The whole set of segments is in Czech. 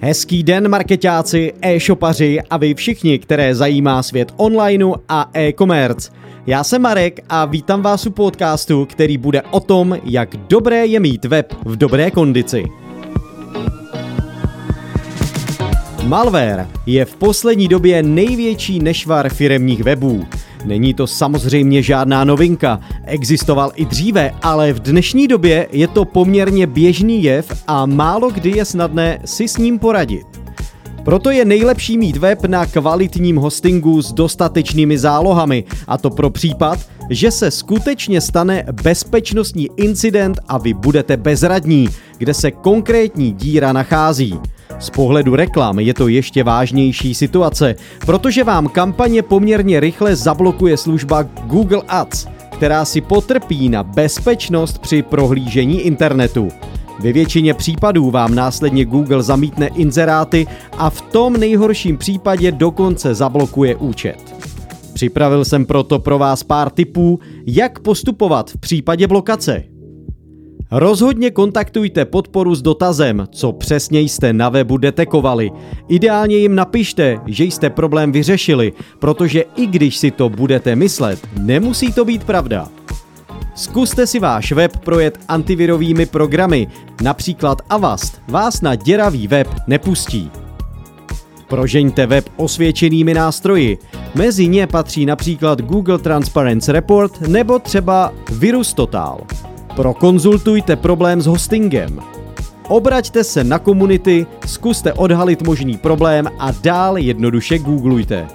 Hezký den marketáci, e-shopaři a vy všichni, které zajímá svět onlineu a e-commerce. Já jsem Marek a vítám vás u podcastu, který bude o tom, jak dobré je mít web v dobré kondici. Malware je v poslední době největší nešvar firemních webů. Není to samozřejmě žádná novinka, existoval i dříve, ale v dnešní době je to poměrně běžný jev a málo kdy je snadné si s ním poradit. Proto je nejlepší mít web na kvalitním hostingu s dostatečnými zálohami, a to pro případ, že se skutečně stane bezpečnostní incident a vy budete bezradní, kde se konkrétní díra nachází. Z pohledu reklam je to ještě vážnější situace, protože vám kampaně poměrně rychle zablokuje služba Google Ads, která si potrpí na bezpečnost při prohlížení internetu. Ve většině případů vám následně Google zamítne inzeráty a v tom nejhorším případě dokonce zablokuje účet. Připravil jsem proto pro vás pár tipů, jak postupovat v případě blokace. Rozhodně kontaktujte podporu s dotazem, co přesně jste na webu detekovali. Ideálně jim napište, že jste problém vyřešili, protože i když si to budete myslet, nemusí to být pravda. Zkuste si váš web projet antivirovými programy, například Avast vás na děravý web nepustí. Prožeňte web osvědčenými nástroji. Mezi ně patří například Google Transparency Report nebo třeba Virus Total. Prokonzultujte problém s hostingem. Obraťte se na komunity, zkuste odhalit možný problém a dál jednoduše googlujte.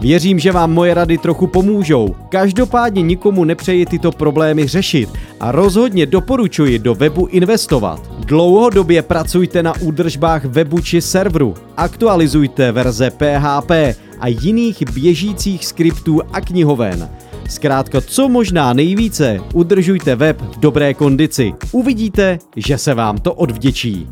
Věřím, že vám moje rady trochu pomůžou. Každopádně nikomu nepřeji tyto problémy řešit a rozhodně doporučuji do webu investovat. Dlouhodobě pracujte na údržbách webu či serveru, aktualizujte verze PHP a jiných běžících skriptů a knihoven. Zkrátka, co možná nejvíce, udržujte web v dobré kondici. Uvidíte, že se vám to odvděčí.